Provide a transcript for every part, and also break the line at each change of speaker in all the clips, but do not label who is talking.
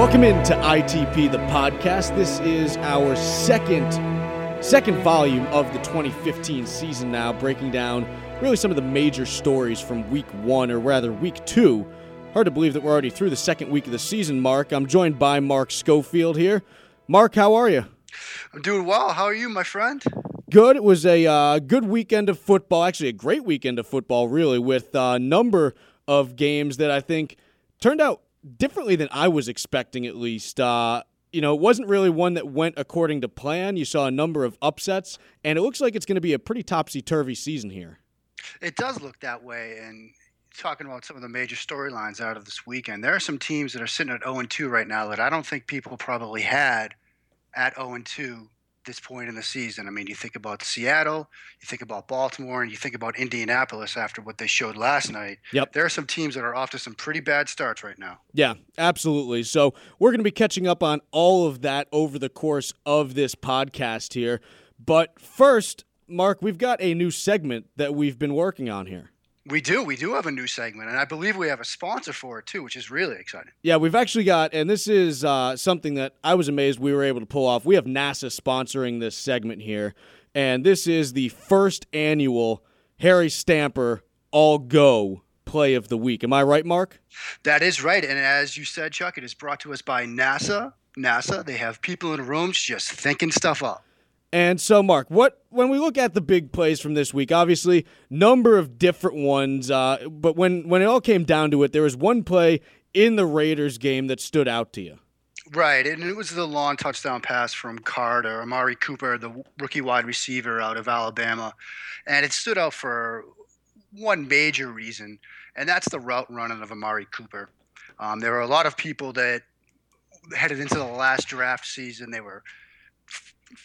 Welcome into ITP the podcast. This is our second second volume of the 2015 season now, breaking down really some of the major stories from week 1 or rather week 2. Hard to believe that we're already through the second week of the season, Mark. I'm joined by Mark Schofield here. Mark, how are you?
I'm doing well. How are you, my friend?
Good. It was a uh, good weekend of football. Actually, a great weekend of football, really, with a number of games that I think turned out differently than I was expecting, at least. Uh, you know, it wasn't really one that went according to plan. You saw a number of upsets, and it looks like it's going to be a pretty topsy turvy season here.
It does look that way. And talking about some of the major storylines out of this weekend, there are some teams that are sitting at 0 2 right now that I don't think people probably had at 0 2 this point in the season. I mean, you think about Seattle, you think about Baltimore, and you think about Indianapolis after what they showed last night.
Yep.
There are some teams that are off to some pretty bad starts right now.
Yeah, absolutely. So we're going to be catching up on all of that over the course of this podcast here. But first, Mark, we've got a new segment that we've been working on here.
We do. We do have a new segment, and I believe we have a sponsor for it too, which is really exciting.
Yeah, we've actually got, and this is uh, something that I was amazed we were able to pull off. We have NASA sponsoring this segment here, and this is the first annual Harry Stamper All Go Play of the Week. Am I right, Mark?
That is right, and as you said, Chuck, it is brought to us by NASA. NASA, they have people in rooms just thinking stuff up.
And so, Mark, what when we look at the big plays from this week, obviously number of different ones, uh, but when when it all came down to it, there was one play in the Raiders game that stood out to you.
Right, and it was the long touchdown pass from Carter, Amari Cooper, the rookie wide receiver out of Alabama, and it stood out for one major reason, and that's the route running of Amari Cooper. Um, there were a lot of people that headed into the last draft season. They were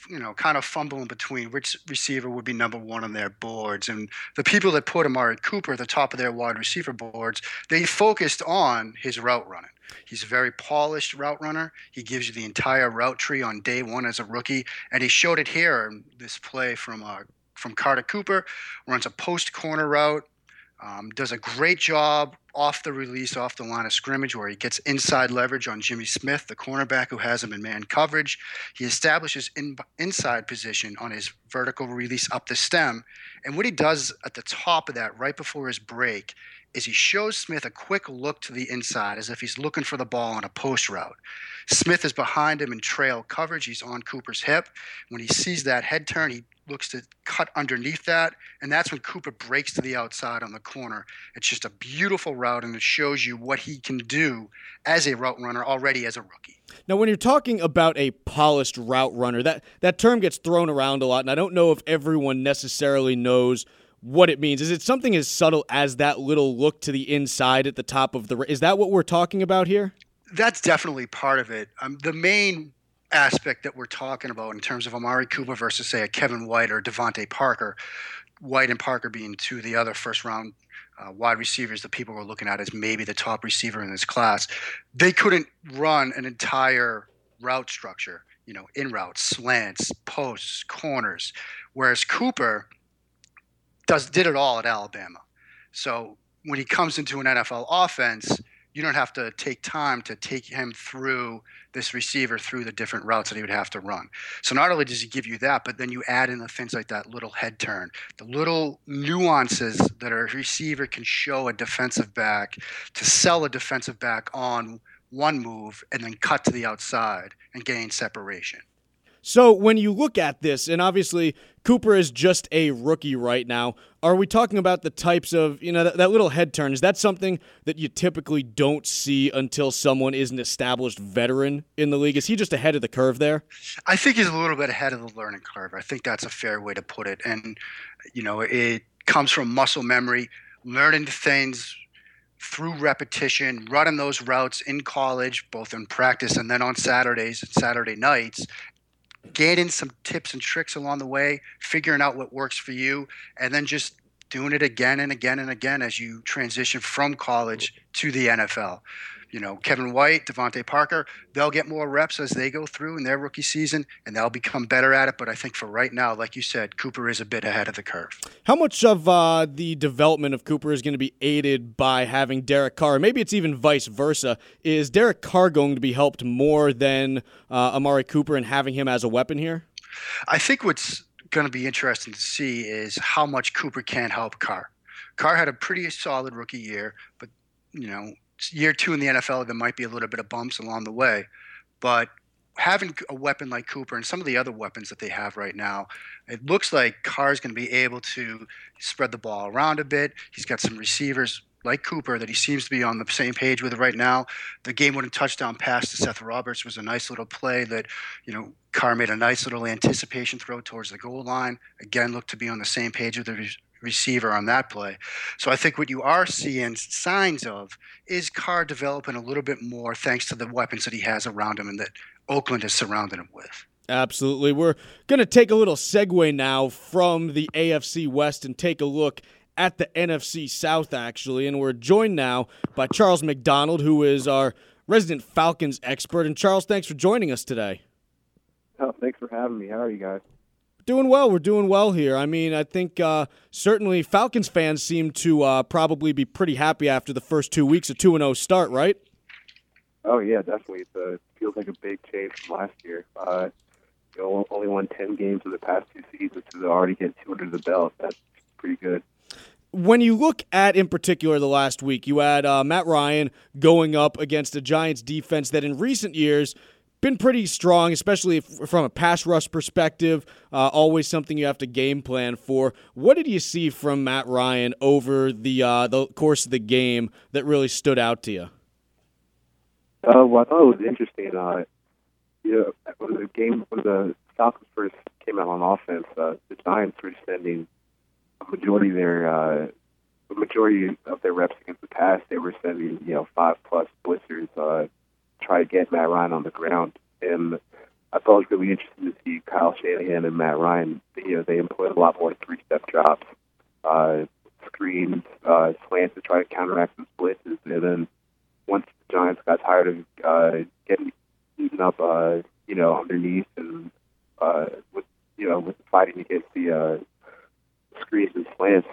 you know, kind of fumbling between which receiver would be number one on their boards. And the people that put Amari Cooper at the top of their wide receiver boards, they focused on his route running. He's a very polished route runner. He gives you the entire route tree on day one as a rookie, and he showed it here in this play from uh, from Carter Cooper. Runs a post corner route, um, does a great job off the release, off the line of scrimmage, where he gets inside leverage on Jimmy Smith, the cornerback who has him in man coverage. He establishes in, inside position on his vertical release up the stem. And what he does at the top of that, right before his break, is he shows Smith a quick look to the inside as if he's looking for the ball on a post route. Smith is behind him in trail coverage. He's on Cooper's hip. When he sees that head turn, he looks to cut underneath that, and that's when Cooper breaks to the outside on the corner. It's just a beautiful route, and it shows you what he can do as a route runner already as a rookie.
Now, when you're talking about a polished route runner, that, that term gets thrown around a lot, and I don't know if everyone necessarily knows what it means. Is it something as subtle as that little look to the inside at the top of the? Is that what we're talking about here?
That's definitely part of it. Um, the main aspect that we're talking about in terms of Amari Cooper versus, say, a Kevin White or DeVante Parker, White and Parker being two of the other first round uh, wide receivers that people were looking at as maybe the top receiver in this class, they couldn't run an entire route structure, you know, in routes, slants, posts, corners. Whereas Cooper does did it all at Alabama. So when he comes into an NFL offense, you don't have to take time to take him through this receiver through the different routes that he would have to run. So not only does he give you that, but then you add in the things like that little head turn, the little nuances that a receiver can show a defensive back to sell a defensive back on one move and then cut to the outside and gain separation.
So when you look at this, and obviously Cooper is just a rookie right now, are we talking about the types of, you know, that, that, little head turn? Is that something that you typically don't see until someone is an established veteran in the league? Is he just ahead of the curve there?
I think he's a little bit ahead of the learning curve. I think that's a fair way to put it. And, you know, it comes from muscle memory, learning things through repetition, running those routes in college, both in practice and then on Saturdays and Saturday nights, getting some tips and tricks along the way, figuring out what works for you, and then just doing it again and again and again as you transition from college to the NFL. You know, Kevin White, DeVante Parker, they'll get more reps as they go through in their rookie season and they'll become better at it. But I think for right now, like you said, Cooper is a bit ahead of the curve.
How much of uh, the development of Cooper is going to be aided by having Derek Carr? Maybe it's even vice versa. Is Derek Carr going to be helped more than uh, Amari Cooper and having him as a weapon here?
I think what's going to be interesting to see is how much Cooper can help Carr. Carr had a pretty solid rookie year, but you know, year two in the NFL, there might be a little bit of bumps along the way. But having a weapon like Cooper and some of the other weapons that they have right now, it looks like Carr is going to be able to spread the ball around a bit. He's got some receivers like Cooper that he seems to be on the same page with right now. The game-winning touchdown pass to Seth Roberts was a nice little play that, you know, Carr made a nice little anticipation throw towards the goal line. Again, looked to be on the same page with the receiver on that play. So I think what you are seeing signs of is Carr developing a little bit more thanks to the weapons that he has around him and that Oakland has surrounded him with.
Absolutely. We're going to take a little segue now from the AFC West and take a look at the NFC South, actually. And we're joined now by Charles McDonald, who is our resident Falcons expert. And Charles, thanks for joining us today.
Oh, thanks for having me. How are you guys?
Doing well. We're doing well here. I mean, I think uh, certainly Falcons fans seem to uh, probably be pretty happy after the first two weeks, a 2 0 start, right?
Oh, yeah, definitely. It uh, feels like a big change from last year. Uh, you know, only won 10 games in the past two seasons, so already get two under the belt. That's pretty good.
When you look at, in particular, the last week, you had uh, Matt Ryan going up against a Giants defense that in recent years been pretty strong, especially from a pass rush perspective. Uh, always something you have to game plan for. What did you see from Matt Ryan over the uh, the course of the game that really stood out to you?
Uh, well, I thought it was interesting. Uh, you know, the game when the Falcons first came out on offense, uh, the Giants were sending a majority of their uh, majority of their reps against the pass. They were sending you know five plus blitzers. Uh, try to get Matt Ryan on the ground. And I thought it was really interesting to see Kyle Shanahan and Matt Ryan. You know, they employed a lot more three-step drops, uh, screens, uh, slants to try to counteract the blitzes. And then once the Giants got tired of uh, getting eaten up, uh, you know, underneath and uh, with you know with fighting against the uh, screens and slants,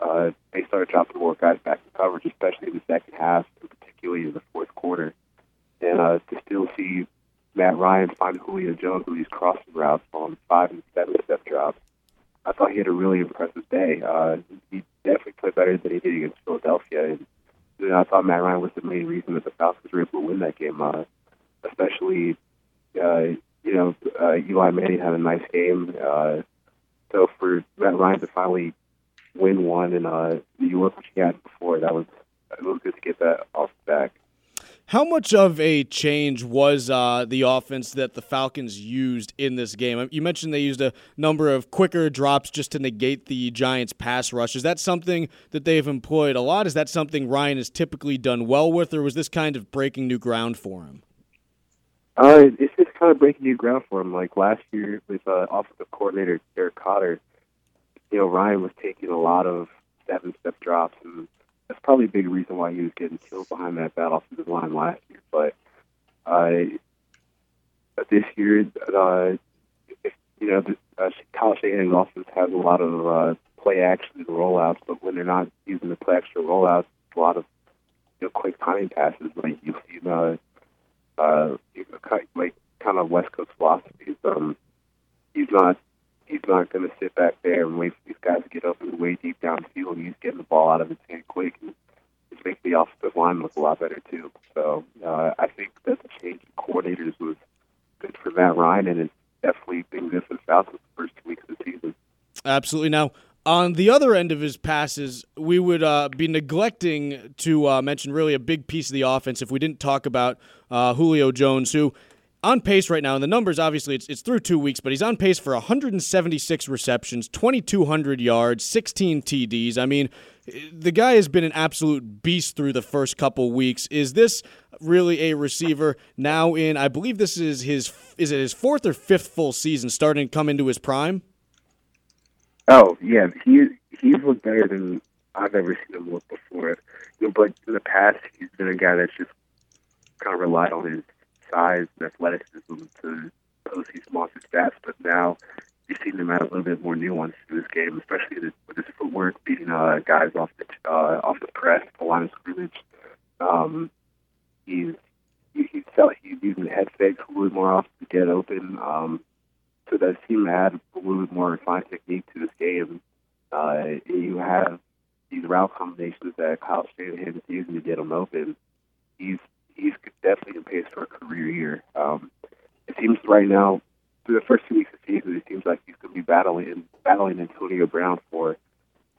uh, they started dropping more guys back in coverage, especially in the second half, particularly in the fourth quarter and uh, to still see Matt Ryan find Julio Jones with these crossing routes on five and seven step drops. I thought he had a really impressive day. Uh, he definitely played better than he did against Philadelphia, and you know, I thought Matt Ryan was the main reason that the Falcons were able to win that game. Uh, especially, uh, you know, uh, Eli Manning had a nice game. Uh, so for Matt Ryan to finally win one in uh, York, which he had before, that was it was good to get that off the back.
How much of a change was uh, the offense that the Falcons used in this game? You mentioned they used a number of quicker drops just to negate the Giants' pass rush. Is that something that they've employed a lot? Is that something Ryan has typically done well with, or was this kind of breaking new ground for him?
Uh, it's just kind of breaking new ground for him. Like last year with uh, offensive coordinator Dirk Koetter, you know, Ryan was taking a lot of seven-step drops and probably a big reason why he was getting killed behind that offensive line last year. But uh, this year, uh, you know, the, uh, Kyle Shanahan's offense has a lot of uh, play action and rollouts, but when they're not using the play action rollouts, a lot of you know quick timing passes. Like you see the uh, like kind of West Coast philosophy. Um, he's not he's not going to sit back there and wait for these guys to get up and way deep downfield. He's getting the ball out of his hand quick. And it's making the offensive line look a lot better too. So uh, I think that the change in coordinators was good for Matt Ryan, and it's definitely been good for the Falcons the first two weeks of the season.
Absolutely. Now, on the other end of his passes, we would uh, be neglecting to uh, mention really a big piece of the offense if we didn't talk about uh, Julio Jones, who on pace right now, and the numbers obviously it's, it's through two weeks, but he's on pace for 176 receptions, 2,200 yards, 16 TDs. I mean, the guy has been an absolute beast through the first couple weeks. Is this really a receiver now in? I believe this is his is it his fourth or fifth full season starting to come into his prime.
Oh yeah, he he's looked better than I've ever seen him look before. But in the past, he's been a guy that's just kind of relied on his size and athleticism to post these monster stats, but now you've seen him add a little bit more nuance to his game, especially with his footwork, beating uh, guys off the uh, off the press, the line of scrimmage. Um, he's he, he's he's using the head fakes a little more often to get open. Um, so that team had a little bit more refined technique to this game. Uh, you have these route combinations that Kyle Shanahan is using to get him open. He's he's definitely in pace for a career year. Um, it seems right now, through the first two weeks of the season, it seems like he's going to be battling battling Antonio Brown for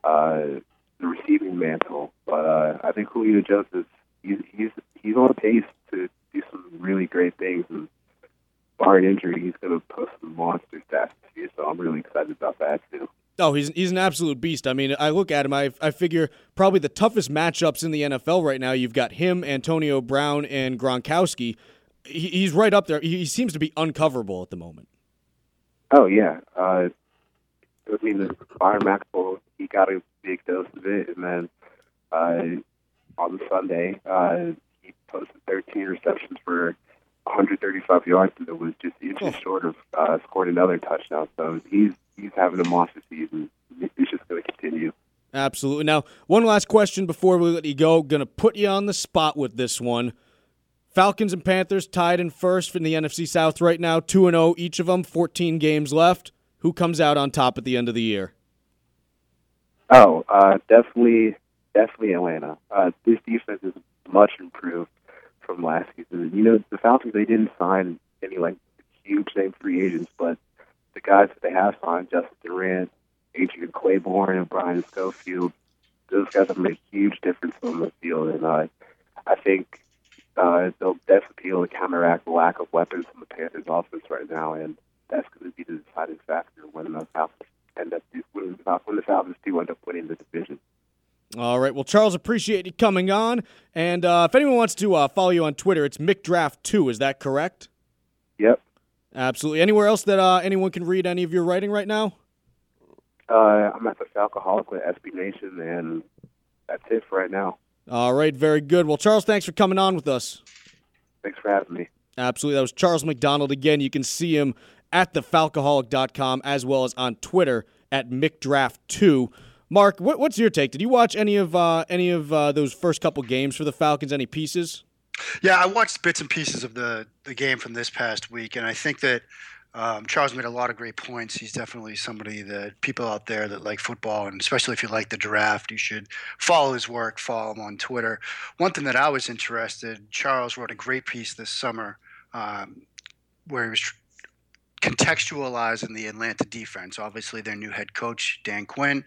uh, the receiving mantle. But uh, I think Julio Jones is he's he's he's on pace to do some really great things, and barring injury, he's going to post some monster stats this year. So I'm really excited.
Oh, he's he's an absolute beast. I mean, I look at him. I I figure probably the toughest matchups in the NFL right now. You've got him, Antonio Brown, and Gronkowski. He, he's right up there. He, he, seems to be uncoverable at the moment.
Oh yeah. Uh, I mean, the Byron Maxwell, he got a big dose of it, and then uh, on Sunday, uh, he posted 13 receptions for 135 yards, and it was just inches oh. short of uh, scoring another touchdown. So he's he's having a monster season. It's just going to continue.
Absolutely. Now, one last question before we let you go. Going to put you on the spot with this one. Falcons and Panthers tied in first in the NFC South right now, 2 and 0 each of them, 14 games left. Who comes out on top at the end of the year?
Oh, uh, definitely, definitely Atlanta. Uh, this defense is much improved from last season. You know, the Falcons they didn't sign any like huge name free agents, but the guys that they have signed, Justin Durant, Adrian Clayborn, and Brian Schofield, those guys have made a huge difference on the field, and uh, I think uh, they'll definitely be able to counteract the lack of weapons in the Panthers' offense right now, and that's going to be the deciding factor when the Falcons end up when the, when the Falcons do end up winning the division.
All right. Well, Charles, appreciate you coming on. And uh, if anyone wants to uh, follow you on Twitter, it's McDraft2. Is that correct?
Yep.
Absolutely. Anywhere else that uh, anyone can read any of your writing right now?
Uh, I'm at the Falcoholic with SB Nation, and that's it for right now.
All right. Very good. Well, Charles, thanks for coming on with us.
Thanks for having me.
Absolutely. That was Charles McDonald. Again, you can see him at thefalcoholic.com as well as on Twitter at McDraft2. Mark, what, what's your take? Did you watch any of uh, any of uh, those first couple games for the Falcons? Any pieces?
Yeah, I watched bits and pieces of the the game from this past week, and I think that um, Charles made a lot of great points. He's definitely somebody that people out there that like football, and especially if you like the draft, you should follow his work, follow him on Twitter. One thing that I was interested, Charles wrote a great piece this summer um, where he was tr- contextualizing the Atlanta defense. Obviously, their new head coach Dan Quinn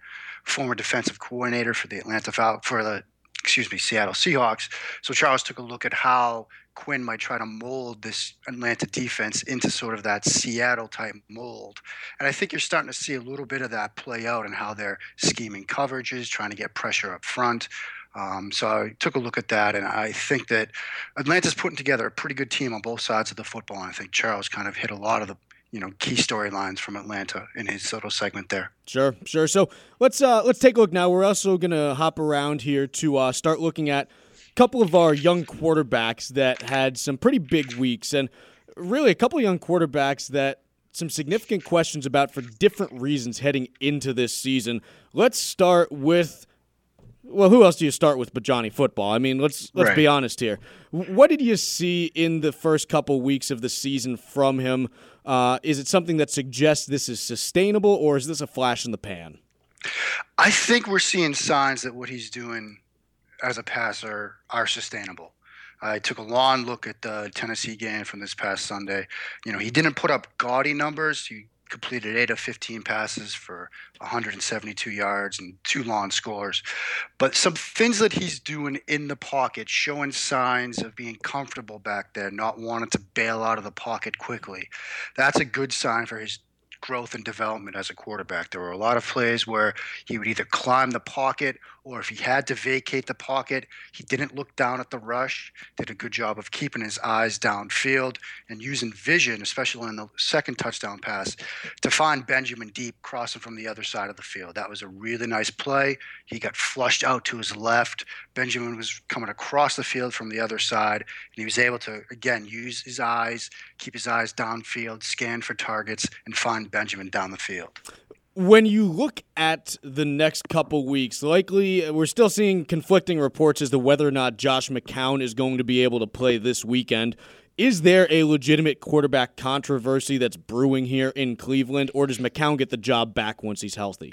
former defensive coordinator for the Atlanta Fal- for the excuse me Seattle Seahawks. So Charles took a look at how Quinn might try to mold this Atlanta defense into sort of that Seattle type mold. And I think you're starting to see a little bit of that play out in how they're scheming coverages, trying to get pressure up front. Um, so I took a look at that, and I think that Atlanta's putting together a pretty good team on both sides of the football. And I think Charles kind of hit a lot of the you know key storylines from Atlanta in his little segment there.
Sure, sure. So let's uh, let's take a look now. We're also gonna hop around here to uh, start looking at a couple of our young quarterbacks that had some pretty big weeks, and really a couple of young quarterbacks that some significant questions about for different reasons heading into this season. Let's start with well, who else do you start with but Johnny Football? I mean, let's let's right. be honest here. What did you see in the first couple weeks of the season from him? Uh, is it something that suggests this is sustainable, or is this a flash in the pan?
I think we're seeing signs that what he's doing as a passer are sustainable. I took a long look at the Tennessee game from this past Sunday. You know, he didn't put up gaudy numbers. He completed 8 of 15 passes for 172 yards and two long scores. But some things that he's doing in the pocket, showing signs of being comfortable back there, not wanting to bail out of the pocket quickly. That's a good sign for his growth and development as a quarterback. There were a lot of plays where he would either climb the pocket or if he had to vacate the pocket, he didn't look down at the rush, did a good job of keeping his eyes downfield and using vision, especially in the second touchdown pass, to find Benjamin deep crossing from the other side of the field. That was a really nice play. He got flushed out to his left. Benjamin was coming across the field from the other side, and he was able to, again, use his eyes, keep his eyes downfield, scan for targets, and find Benjamin down the field
when you look at the next couple weeks, likely we're still seeing conflicting reports as to whether or not Josh McCown is going to be able to play this weekend. Is there a legitimate quarterback controversy that's brewing here in Cleveland, or does McCown get the job back once he's healthy?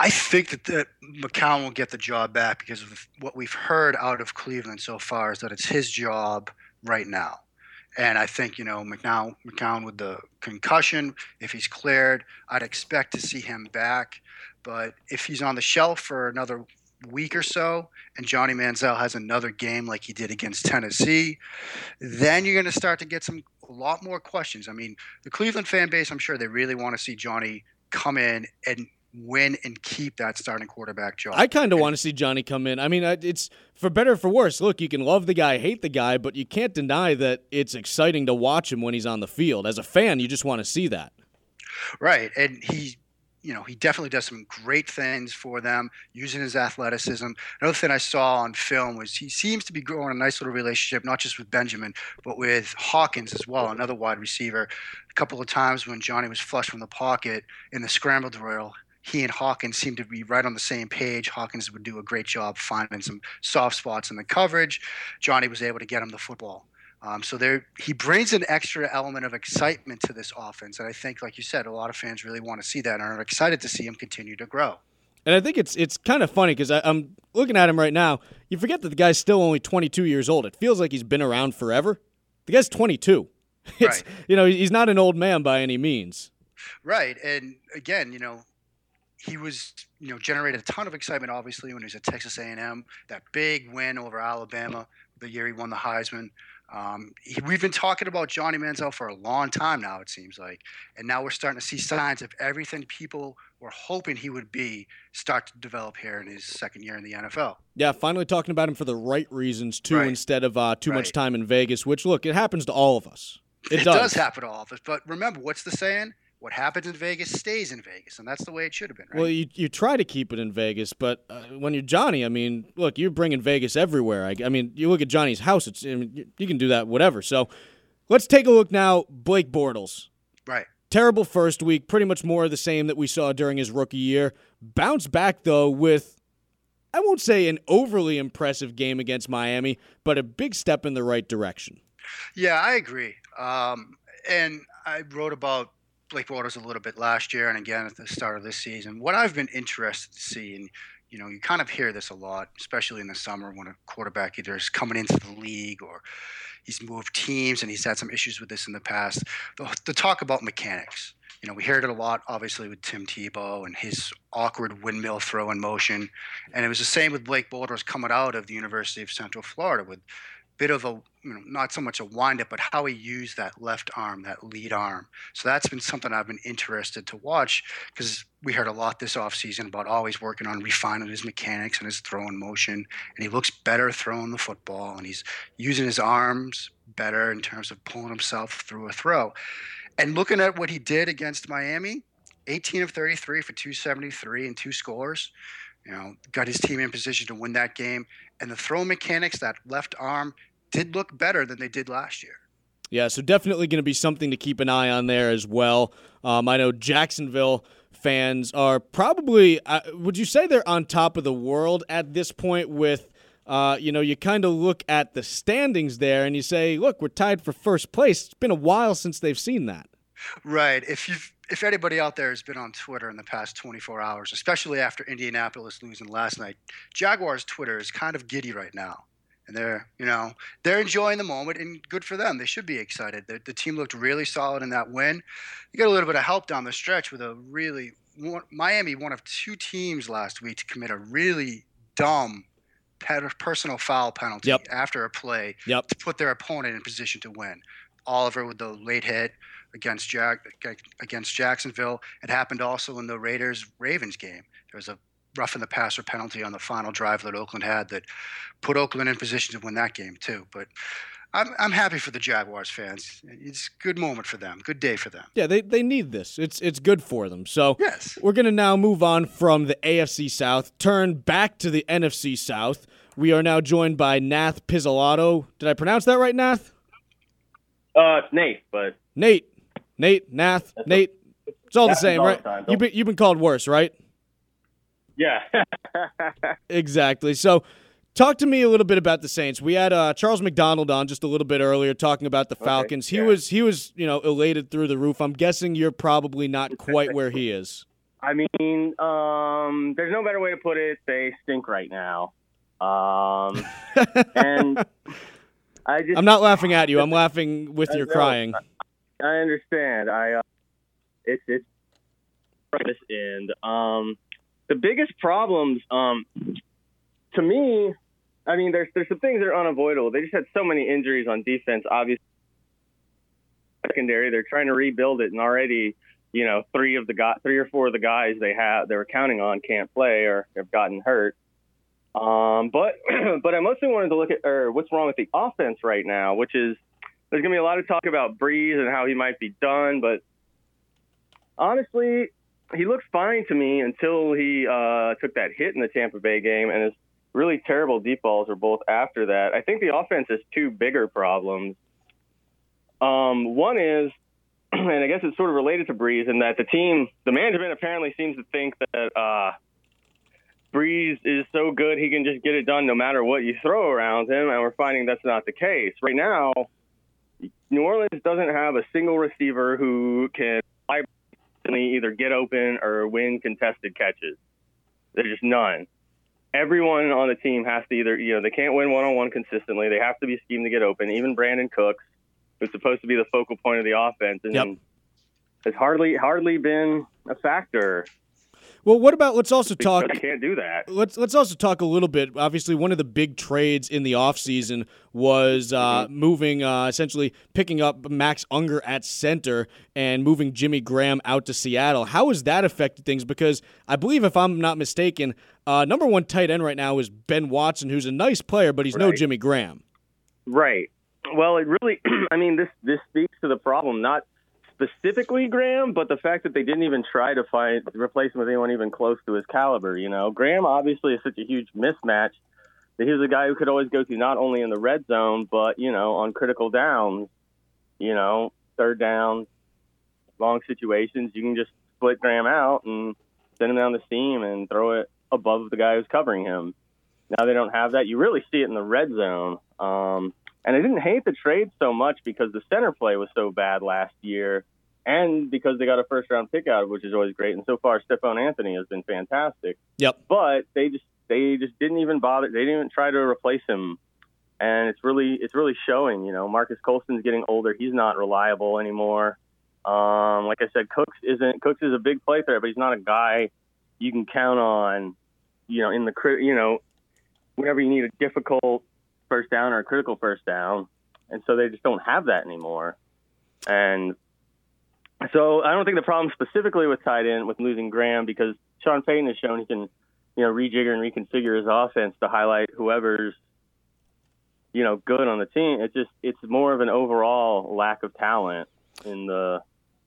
I think that, that McCown will get the job back because of what we've heard out of Cleveland so far is that it's his job right now. And I think, you know, McNown, McCown with the concussion, if he's cleared, I'd expect to see him back. But if he's on the shelf for another week or so and Johnny Manziel has another game like he did against Tennessee, then you're going to start to get some a lot more questions. I mean, the Cleveland fan base, I'm sure they really want to see Johnny come in and win and keep that starting quarterback job.
I kind of want to see Johnny come in. I mean, it's for better or for worse. Look, you can love the guy, hate the guy, but you can't deny that it's exciting to watch him when he's on the field. As a fan, you just want to see that.
Right, and he you know, he definitely does some great things for them using his athleticism. Another thing I saw on film was he seems to be growing a nice little relationship, not just with Benjamin, but with Hawkins as well, another wide receiver. A couple of times when Johnny was flushed from the pocket in the scramble drill, he and Hawkins seemed to be right on the same page. Hawkins would do a great job finding some soft spots in the coverage. Johnny was able to get him the football. Um, so there, he brings an extra element of excitement to this offense, and I think, like you said, a lot of fans really want to see that and are excited to see him continue to grow.
And I think it's it's kind of funny because I'm looking at him right now. You forget that the guy's still only 22 years old. It feels like he's been around forever. The guy's 22. It's right. you know he's not an old man by any means.
Right, and again, you know, he was, you know, generated a ton of excitement, obviously, when he was at Texas A&M. That big win over Alabama the year he won the Heisman. Um, he, we've been talking about Johnny Manziel for a long time now, it seems like, and now we're starting to see signs of everything people were hoping he would be start to develop here in his second year in the NFL.
Yeah, finally talking about him for the right reasons too, right. instead of uh, too right. much time in Vegas. Which, look, it happens to all of us.
It, it does. does happen to all of us. But remember, what's the saying? What happens in Vegas stays in Vegas, and that's the way it should have been. Right?
Well, you you try to keep it in Vegas, but uh, when you're Johnny, I mean, look, you're bringing Vegas everywhere. I, I mean, you look at Johnny's house; it's I mean, you, you can do that, whatever. So, let's take a look now. Blake Bortles,
right?
Terrible first week, pretty much more of the same that we saw during his rookie year. Bounce back though with. I won't say an overly impressive game against Miami, but a big step in the right direction.
Yeah, I agree. Um, and I wrote about Blake Bortles a little bit last year and again at the start of this season. What I've been interested to see, and you know, you kind of hear this a lot, especially in the summer when a quarterback either is coming into the league or he's moved teams and he's had some issues with this in the past. The, the talk about mechanics. You know, we heard it a lot, obviously, with Tim Tebow and his awkward windmill throw in motion. And it was the same with Blake Bortles coming out of the University of Central Florida with bit of a you know, not so much a windup, but how he used that left arm, that lead arm. So that's been something I've been interested to watch because we heard a lot this offseason about always working on refining his mechanics and his throwing motion. And he looks better throwing the football and he's using his arms better in terms of pulling himself through a throw. And looking at what he did against Miami, 18 of 33 for 273 and two scores. You know, got his team in position to win that game. And the throw mechanics, that left arm, did look better than they did last year.
Yeah, so definitely going to be something to keep an eye on there as well. Um, I know Jacksonville fans are probably, uh, would you say they're on top of the world at this point with. Uh, you know, you kind of look at the standings there and you say, look, we're tied for first place. It's been a while since they've seen that.
Right. If you've if anybody out there has been on Twitter in the past 24 hours, especially after Indianapolis losing last night, Jaguars Twitter is kind of giddy right now and they're you know they're enjoying the moment and good for them they should be excited the, the team looked really solid in that win you got a little bit of help down the stretch with a really miami one of two teams last week to commit a really dumb personal foul penalty
yep.
after a play
yep.
to put their opponent in position to win oliver with the late hit against Jack against Jacksonville. It happened also in the Raiders Ravens game. There was a roughing the passer penalty on the final drive that Oakland had that put Oakland in position to win that game too. But I'm I'm happy for the Jaguars fans. It's a good moment for them. Good day for them.
Yeah, they, they need this. It's it's good for them. So
yes.
we're gonna now move on from the AFC South, turn back to the NFC South. We are now joined by Nath Pizzolatto. Did I pronounce that right, Nath?
Uh, it's Nate, but
Nate, Nate, Nath,
That's
Nate. It's all the same,
all the
right? You've been you've been called worse, right?
Yeah.
Exactly. So, talk to me a little bit about the Saints. We had uh, Charles McDonald on just a little bit earlier talking about the
Okay,
Falcons. He
yeah.
was he was you know elated through the roof. I'm guessing you're probably not quite where he is.
I mean, um, there's no better way to put it. They stink right now. Um, and I just
I'm not laughing at you. I'm laughing with
I
your
know.
crying.
I understand. I uh, it's it's end. Um, the biggest problems, um, to me, I mean, there's there's some things that are unavoidable. They just had so many injuries on defense. Obviously, secondary, they're trying to rebuild it, and already, you know, three of the guy, three or four of the guys they have they were counting on can't play or have gotten hurt. Um, but but I mostly wanted to look at or what's wrong with the offense right now, which is there's gonna be a lot of talk about Brees and how he might be done, but honestly, he looks fine to me until he uh, took that hit in the Tampa Bay game, and his really terrible deep balls are both after that. I think the offense has two bigger problems. Um, one is, and I guess it's sort of related to Brees, in that the team, the management apparently seems to think that uh, Brees is so good he can just get it done no matter what you throw around him, and we're finding that's not the case. Right now, New Orleans doesn't have a single receiver who can either get open or win contested catches. There's just none. Everyone on the team has to either, you know, they can't win one on one consistently. They have to be schemed to get open. Even Brandin Cooks, who's supposed to be the focal point of the offense, and
Yep.
has hardly hardly been a factor.
Well, what about let's also
because
talk
They can't do that.
Let's let's also talk a little bit. Obviously, one of the big trades in the offseason was uh,
Mm-hmm.
moving, uh, essentially picking up Max Unger at center and moving Jimmy Graham out to Seattle. How has that affected things? Because I believe, if I'm not mistaken, uh, number one tight end right now is Ben Watson, who's a nice player, but he's no Jimmy Graham.
Right. Well, it really, I mean, this this speaks to the problem, not specifically Graham, but the fact that they didn't even try to find replace him with anyone even close to his caliber. You know, Graham obviously is such a huge mismatch that he was a guy who could always go to not only in the red zone, but you know, on critical downs. You know, third down, long situations, you can just split Graham out and send him down the seam and throw it above the guy who's covering him. Now they don't have that. You really see it in the red zone. Um, and I didn't hate the trade so much because the center play was so bad last year, and because they got a first round pick out, of which is always great. And so far, Stephone Anthony has been fantastic.
Yep.
But they just they just didn't even bother. They didn't even try to replace him, and it's really it's really showing. You know, Marques Colston's getting older. He's not reliable anymore. Um, like I said, Cooks isn't Cooks is a big play threat, but he's not a guy you can count on. You know, in the you know, whenever you need a difficult first down or a critical first down, and so they just don't have that anymore. And so I don't think the problem specifically with tight end with losing Graham because Sean Payton has shown he can, you know, rejigger and reconfigure his offense to highlight whoever's, you know, good on the team. It's just it's more of an overall lack of talent in the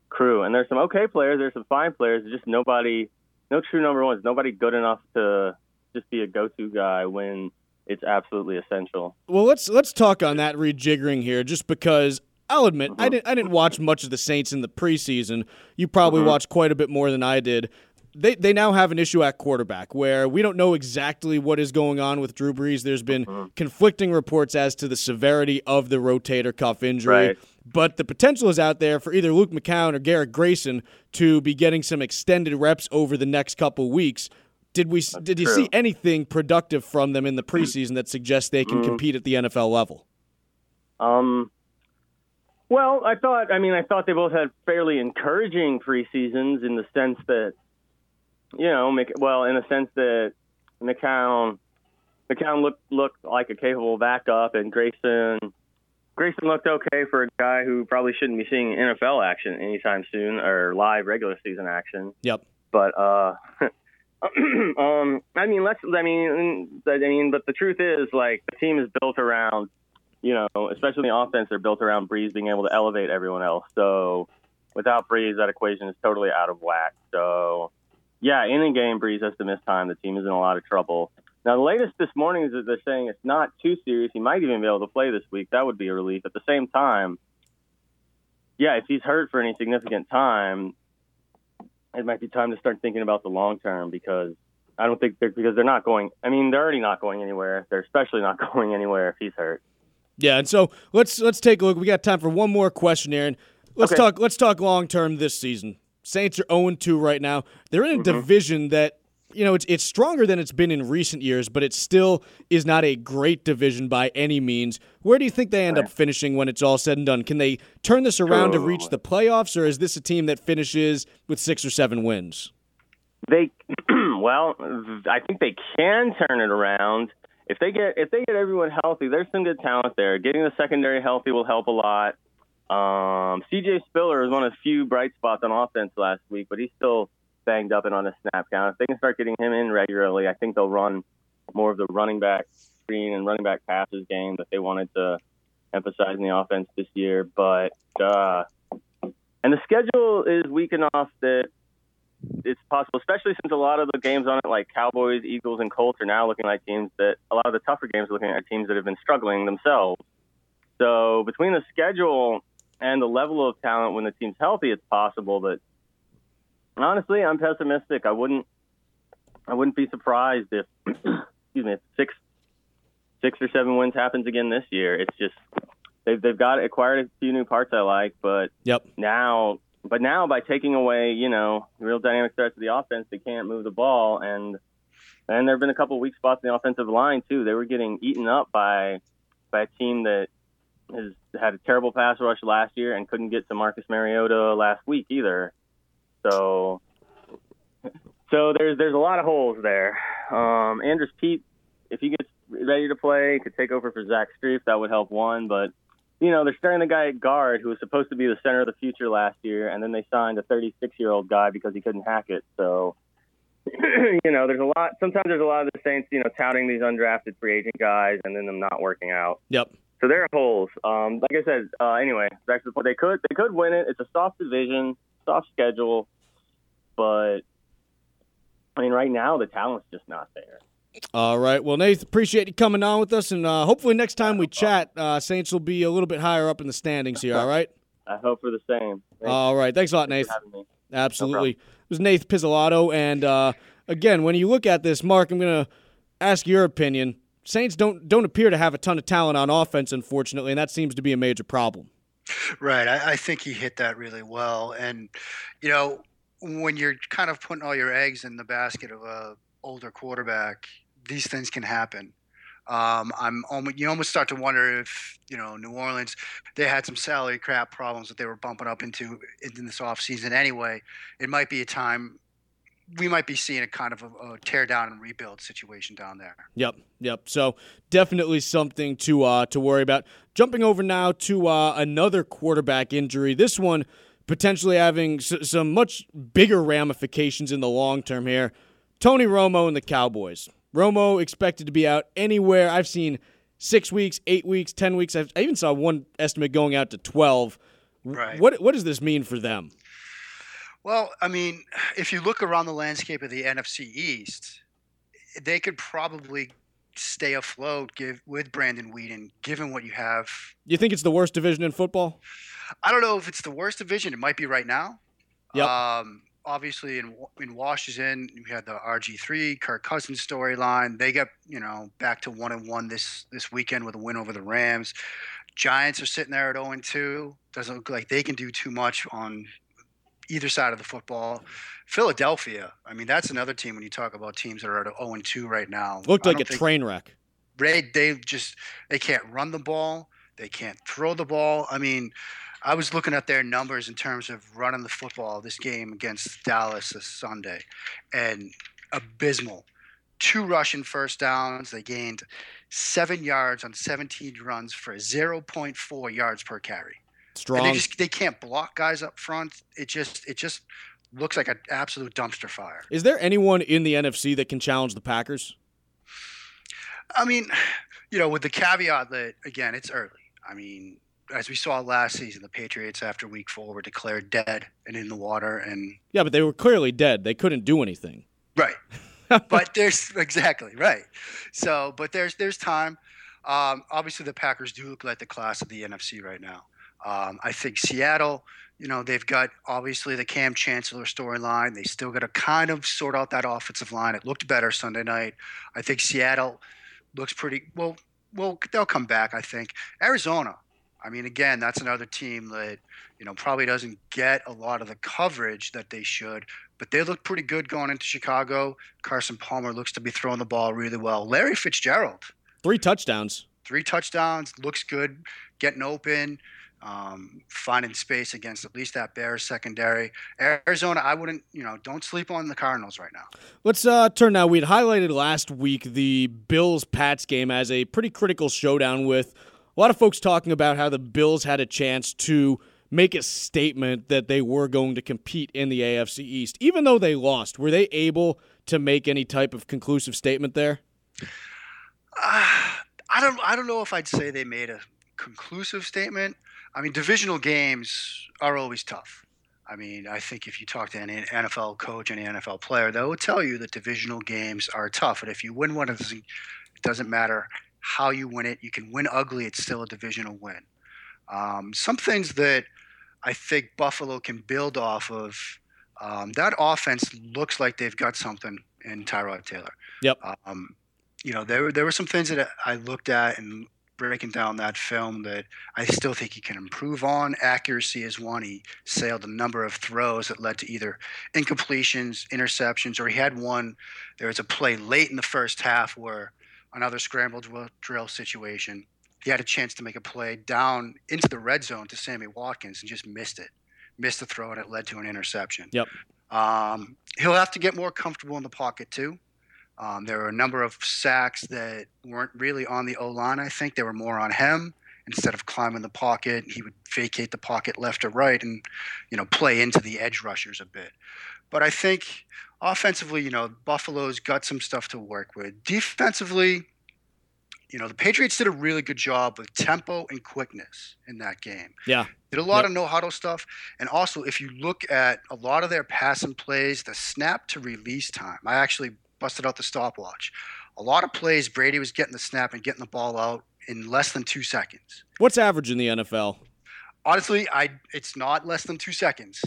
crew. And there's some okay players, there's some fine players, just nobody, no true number ones, nobody good enough to just be a go-to guy when it's absolutely essential.
Well, let's let's talk on that rejiggering here, just because I'll admit I
Uh-huh.
didn't I didn't watch much of the Saints in the preseason. You probably
Uh-huh.
watched quite a bit more than I did. They they now have an issue at quarterback where we don't know exactly what is going on with Drew Brees. There's been
Uh-huh.
conflicting reports as to the severity of the rotator cuff injury.
Right.
But the potential is out there for either Luke McCown or Garrett Grayson to be getting some extended reps over the next couple weeks. Did we did you
true.
see anything productive from them in the preseason that suggests they can
Mm.
compete at the NFL level?
Um, well, I thought. I mean, I thought they both had fairly encouraging preseasons in the sense that, you know, Mc, well, in the sense that McCown, McCown looked looked like a capable backup, and Grayson Grayson looked okay for a guy who probably shouldn't be seeing NFL action anytime soon or live regular season action.
Yep.
But uh, um, I mean, let's. I mean, I mean, but the truth is, like, the team is built around, you know, especially the offense, they're built around Brees being able to elevate everyone else. So without Brees, that equation is totally out of whack. So yeah, in a game, Brees has to miss time. The team is in a lot of trouble. Now, the latest this morning is that they're saying it's not too serious. He might even be able to play this week. That would be a relief. At the same time, yeah, if he's hurt for any significant time, it might be time to start thinking about the long term because I don't think they're because they're not going. I mean, they're already not going anywhere. They're especially not going anywhere if he's hurt.
Yeah, and so let's let's take a look. We got time for one more question, Aaron. Let's
Okay.
talk. Let's talk long term this season. Saints are 0 2 right now. They're in a
Mm-hmm.
division that you know it's it's stronger than it's been in recent years, but it still is not a great division by any means. Where do you think they end up finishing when it's all said and done? Can they turn this around to reach the playoffs, or is this a team that finishes with six or seven wins?
They, well, I think they can turn it around if they get if they get everyone healthy. There's some good talent there. Getting the secondary healthy will help a lot. Um, C.J. Spiller is one of the few bright spots on offense last week, but he's still banged up and on a snap count. If they can start getting him in regularly, I think they'll run more of the running back screen and running back passes game that they wanted to emphasize in the offense this year. But uh, and the schedule is weak enough that it's possible, especially since a lot of the games on it, like Cowboys, Eagles, and Colts, are now looking like teams that a lot of the tougher games are looking at teams that have been struggling themselves. So between the schedule and the level of talent when the team's healthy, it's possible. But honestly, I'm pessimistic. I wouldn't, I wouldn't be surprised if, excuse me, if six, six or seven wins happens again this year. It's just they've they've got acquired a few new parts I like, but
Yep.
now but now by taking away you know real dynamic threats of the offense they can't move the ball and and there have been a couple weak spots in the offensive line too they were getting eaten up by by a team that has had a terrible pass rush last year and couldn't get to Marcus Mariota last week either so so there's there's a lot of holes there um Andrus Peat if he gets ready to play could take over for Zach Strief that would help one but you know, they're starting the guy at guard who was supposed to be the center of the future last year, and then they signed a 36 year old guy because he couldn't hack it. So, you know, there's a lot. Sometimes there's a lot of the Saints, you know, touting these undrafted free agent guys and then them not working out.
Yep.
So there are holes. Um, like I said, uh, anyway, back to the point. They could they could win it. It's a soft division, soft schedule, but I mean, right now the talent's just not there.
All right. Well, Nate, appreciate you coming on with us, and uh, hopefully next time we chat, uh, Saints will be a little bit higher up in the standings here. All right.
I hope for the same. Thanks
All right. Thanks a lot,
for
Nath.
having me.
Absolutely. it was Nate Pizzolatto. And uh, again, when you look at this, Mark, I'm going to ask your opinion. Saints don't don't appear to have a ton of talent on offense, unfortunately, and that seems to be a major problem.
Right. I, I think he hit that really well. And, you know, when you're kind of putting all your eggs in the basket of a older quarterback, these things can happen. Um, I'm almost, you almost start to wonder if, you know, New Orleans, they had some salary crap problems that they were bumping up into in this offseason anyway. It might be a time we might be seeing a kind of a, a tear down and rebuild situation down there.
Yep, yep. So definitely something to uh, to worry about. Jumping over now to uh, another quarterback injury. This one potentially having s- some much bigger ramifications in the long term here. Tony Romo and the Cowboys. Romo expected to be out anywhere. I've seen six weeks, eight weeks, ten weeks. I've, I even saw one estimate going out to twelve.
Right.
What what does this mean for them?
Well, I mean, if you look around the landscape of the NFC East, they could probably stay afloat give, with Brandon Weeden, given what you have.
You think it's the worst division in football?
I don't know if it's the worst division. It might be right now.
Yep.
Um, obviously, in in Washington, we had the RG three Kirk Cousins storyline. They got you know back to one and one this this weekend with a win over the Rams. Giants are sitting there at zero and two. Doesn't look like they can do too much on either side of the football. Philadelphia, I mean, that's another team when you talk about teams that are at 0 and 2 right now.
Looked like a train wreck.
they they just they can't run the ball they can't throw the ball i mean i was looking at their numbers in terms of running the football this game against dallas this sunday and abysmal two rushing first downs. They gained seven yards on 17 runs for 0.4 yards per carry.
Strong.
And they just they can't block guys up front. It just it just looks like an absolute dumpster fire.
Is there anyone in the NFC that can challenge the Packers?
I mean, you know, with the caveat that again, it's early. I mean, as we saw last season, the Patriots after Week Four were declared dead and in the water, and
Yeah, but they were clearly dead. They couldn't do anything.
right. but there's exactly right. So, but there's there's time. Um, obviously, the Packers do look like the class of the NFC right now. Um, I think Seattle, you know, they've got obviously the Kam Chancellor storyline. They still got to kind of sort out that offensive line. It looked better Sunday night. I think Seattle looks pretty well. Well, they'll come back. I think Arizona. I mean, again, that's another team that you know probably doesn't get a lot of the coverage that they should, but they look pretty good going into Chicago. Carson Palmer looks to be throwing the ball really well. Larry Fitzgerald,
Three touchdowns.
three touchdowns, looks good, getting open, um, finding space against at least that Bears secondary. Arizona, I wouldn't, you know, don't sleep on the Cardinals right now.
Let's uh, turn now. We'd highlighted last week the Bills Pats game as a pretty critical showdown with a lot of folks talking about how the Bills had a chance to make a statement that they were going to compete in the AFC East. Even though they lost, were they able to make any type of conclusive statement there?
Uh, I don't. I don't know if I'd say they made a conclusive statement. I mean, divisional games are always tough. I mean, I think if you talk to any NFL coach, any NFL player, they will tell you that divisional games are tough. And if you win one, of doesn't, it doesn't matter how you win it. You can win ugly; it's still a divisional win. Um, some things that I think Buffalo can build off of. Um, that offense looks like they've got something in Tyrod Taylor.
Yep.
Um, you know, there there were some things that I looked at and breaking down that film that I still think he can improve on. Accuracy is one. He sailed a number of throws that led to either incompletions, interceptions, or he had one. There was a play late in the first half where another scramble drill, drill situation. He had a chance to make a play down into the red zone to Sammy Watkins and just missed it. Missed the throw and it led to an interception.
Yep.
Um, he'll have to get more comfortable in the pocket too. Um, there were a number of sacks that weren't really on the O line. I think they were more on him. Instead of climbing the pocket, he would vacate the pocket left or right, and you know play into the edge rushers a bit. But I think offensively, you know, Buffalo's got some stuff to work with. Defensively, you know, the Patriots did a really good job with tempo and quickness in that game.
Yeah.
Did a lot
Yep.
of no huddle stuff. And also, if you look at a lot of their passing plays, the snap to release time, I actually busted out the stopwatch. A lot of plays, Brady was getting the snap and getting the ball out in less than two seconds.
What's average in the NFL?
Honestly, I it's not less than two seconds.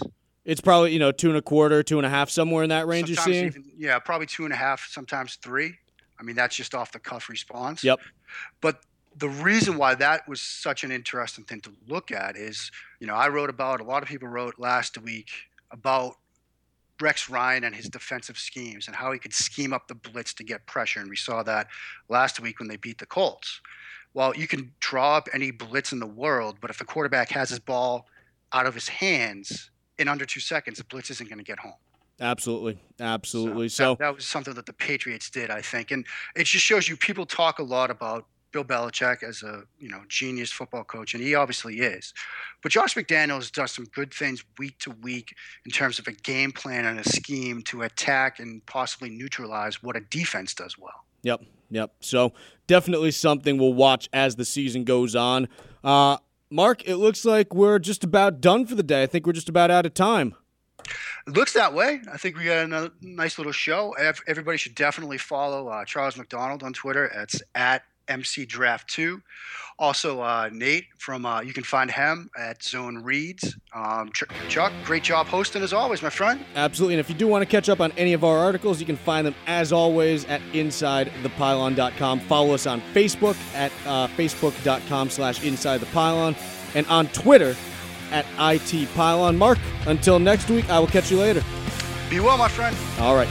It's probably, you know, two and a quarter, two and a half, somewhere in that range you're seeing.
even- yeah, probably two and a half, sometimes three. I mean, that's just off the cuff response.
Yep.
But the reason why that was such an interesting thing to look at is, you know, I wrote about, a lot of people wrote last week about Rex Ryan and his defensive schemes and how he could scheme up the blitz to get pressure. And we saw that last week when they beat the Colts. Well, you can draw up any blitz in the world, but if the quarterback has his ball out of his hands in under two seconds, the blitz isn't going to get home.
Absolutely. Absolutely. So,
that, that was something that the Patriots did, I think, and it just shows you people talk a lot about Bill Belichick as a you know genius football coach, and he obviously is. But Josh McDaniels does some good things week to week in terms of a game plan and a scheme to attack and possibly neutralize what a defense does well.
Yep, yep. So definitely something we'll watch as the season goes on. Uh, Mark, it looks like we're just about done for the day. I think we're just about out of time.
It looks that way. I think we got a nice little show. Everybody should definitely follow uh, Charles McDonald on Twitter. It's at MC Draft Two. Also, uh, Nate from uh, you can find him at Zone Reads. Um, Ch- Chuck, great job hosting as always, my friend.
Absolutely. And if you do want to catch up on any of our articles, you can find them as always at InsideThePylon.com. Follow us on Facebook at uh, Facebook.com slash Inside the Pylon and on Twitter at IT Pylon. Mark, until next week, I will catch you later.
Be well, my friend.
All right.